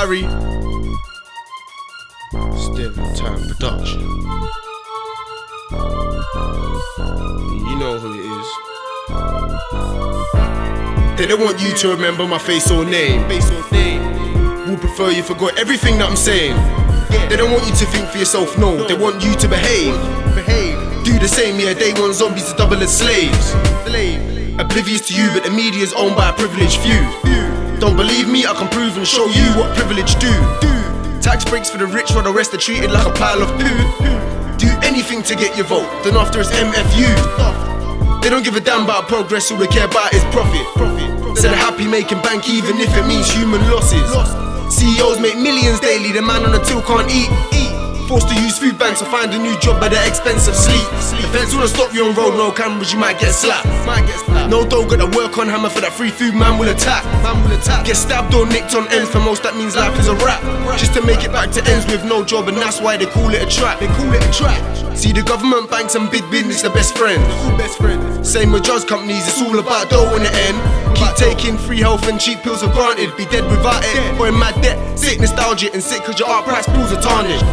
Larry. Still time production. You know who it is. They don't want you to remember my face or name. Face or name. Will prefer you forgot everything that I'm saying. They don't want you to think for yourself, no. They want you to behave. Behave. Do the same, yeah. Day one zombies are double as slaves. Oblivious to you, but the media is owned by a privileged few. Don't believe me? I can prove and show you what privilege do. Tax breaks for the rich, while the rest are treated like a pile of poo. Do anything to get your vote, then after it's MFU. They don't give a damn about progress, all they care about is profit. They're happy making bank even if it means human losses. CEOs make millions daily, the man on the till can't eat. Forced to use food banks to find a new job at the expense of sleep. The feds wanna stop you on road, no cameras, you might get slapped. No dough, gotta work on hammer for that free food, man will attack. Man will attack. Get stabbed or nicked on ends, for most that means life is a rap. Just to make it back to ends with no job, and that's why they call it a trap. They call it a trap. See the government banks and big business, the best friends. Best friends. Same with drugs companies, it's all about dough in the end. Keep taking free health and cheap pills for granted. Be dead without it, or in mad debt. Sick nostalgia and sick cause your art price pools are tarnished.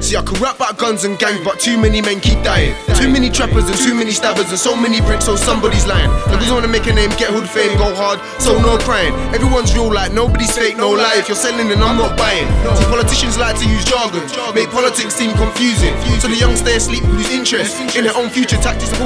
See, I can rap about guns and gangs, but too many men keep dying. Too many trappers and too many stabbers, and so many bricks, so somebody's lying. Niggas wanna make a name, get hood fame, go hard, so no crying. Everyone's real, like nobody's fake, no lie. If you're selling, then I'm not buying. See, politicians like to use jargon, make politics seem confusing. So the young stay asleep, lose interest in their own future tactics of.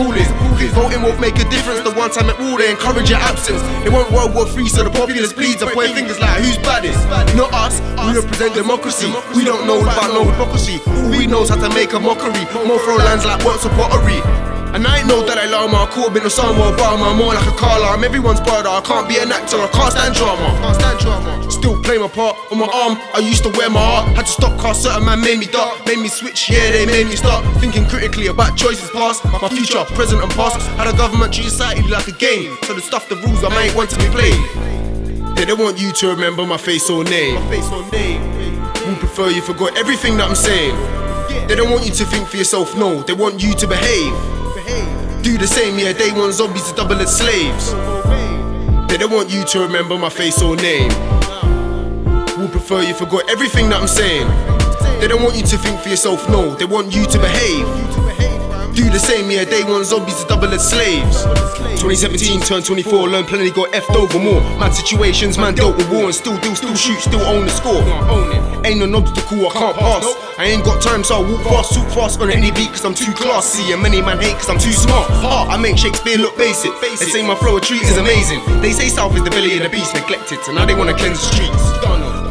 Think voting won't make a difference. The one time at war, they encourage your absence. They want World War Three, so the populace bleeds and point fingers like who's baddest. Not us, we represent democracy. We don't know about no hypocrisy. All we know is how to make a mockery. More throw lines like works of pottery. And I ain't no Dalai Lama, Corbyn or Osama Obama. More like a Carla, I'm everyone's brother. I can't be an actor, I can't stand drama. Still play my part on my arm. I used to wear my heart. Had to stop cause certain man made me dark, made me switch. Yeah, they made me start thinking critically about choices past, my future, present and past. How the government treat society like a game. So the stuff, the rules, I might want to be played. They don't want you to remember my face or name. My face or name. Prefer you forgot everything that I'm saying. They don't want you to think for yourself, no. They want you to behave. Do the same, yeah. Day one zombies to double as slaves. They don't want you to remember my face or name. Will prefer you forgot everything that I'm saying. They don't want you to think for yourself, no. They want you to behave. Do the same, yeah. Day one zombies to double as slaves. 2017 turned 24, learn plenty, got effed over more. Mad situations, man dealt with war and still do, still shoot, still own the score. Ain't an obstacle I can't pass. I ain't got time, so I walk fast, shoot fast on any beat, cause I'm too classy. And many man hate, cause I'm too smart. Heart, I make Shakespeare look basic. They say my flow of treat is amazing. They say South is the belly of the beast, neglected, so now they wanna cleanse the streets.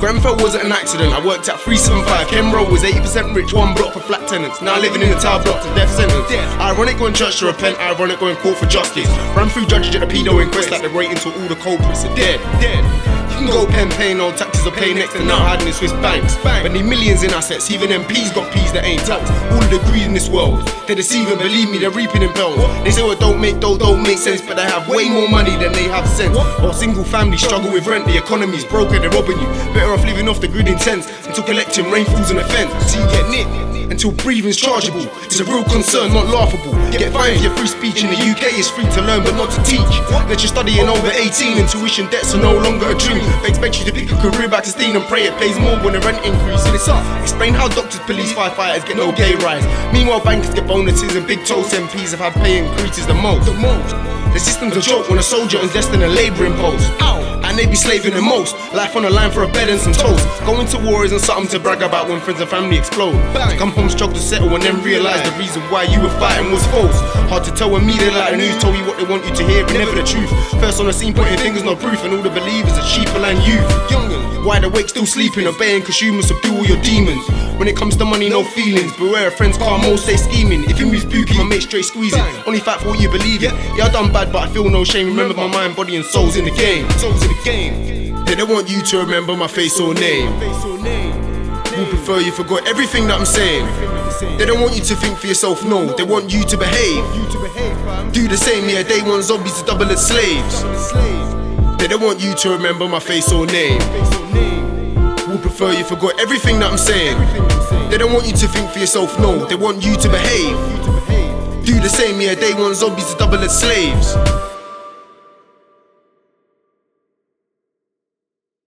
Grenfell wasn't an accident, I worked at 375. Kenro was 80% rich, one block for flat tenants. Now living in a tower block to death sentence. Ironic going church to repent, ironic going court for justice. Ran through judges at the pedo inquest like they're waiting till all the culprits are dead. dead. Can go pen pay, no taxes are pay next to now hiding in Swiss banks. But need millions in assets, even MPs got P's that ain't taxed. All the greed in this world, they're deceiving, believe me, they're reaping in bells. They say well, don't make dough don't make sense, but they have way more money than they have sense. While single families struggle with rent, the economy's broken, they're robbing you. Better off living off the grid in tents until collecting rainfalls and offence. So you get nicked until breathing's chargeable. It's a real concern, not laughable. Get fined for your free speech in the UK. It's free to learn, but not to teach. Let you studying over 18 and tuition debts are no longer a dream. They expect you to pick a career back to steam and pray it pays more when the rent increase. And it's up. Explain how doctors, police, firefighters get no pay rise. Meanwhile, bankers get bonuses and big toast MPs have had pay increases the most. The most. The system's a joke when a soldier is less than a labouring post. And they be slaving the most. Life on the line for a bed and some toast. Going to war isn't something to brag about when friends and family explode. Come home, struggle to settle, and then realize the reason why you were fighting was false. Hard to tell when me they lie and who's told you what they want you to hear, and never the truth. First on the scene, pointing fingers, no proof, and all the believers are sheep and youth. Wide awake, still sleeping, obeying, you must subdue all your demons. When it comes to money, no feelings. Beware of friends, calm, most stay scheming. If you move spooky, mate straight squeezing. Only fight for what you believe in. Yeah, I done bad, but I feel no shame. Remember my mind, body, and soul's in the game. Soul's in the game. They don't want you to remember my face or name. Will prefer you forgot everything that I'm saying. They don't want you to think for yourself, no. They want you to behave. Do the same, yeah. Day one zombies are double as slaves. They don't want you to remember my face or name. Will prefer you forgot everything that I'm saying. They don't want you to think for yourself, no. They want you to behave. Do the same, yeah. Day one zombies are double as slaves.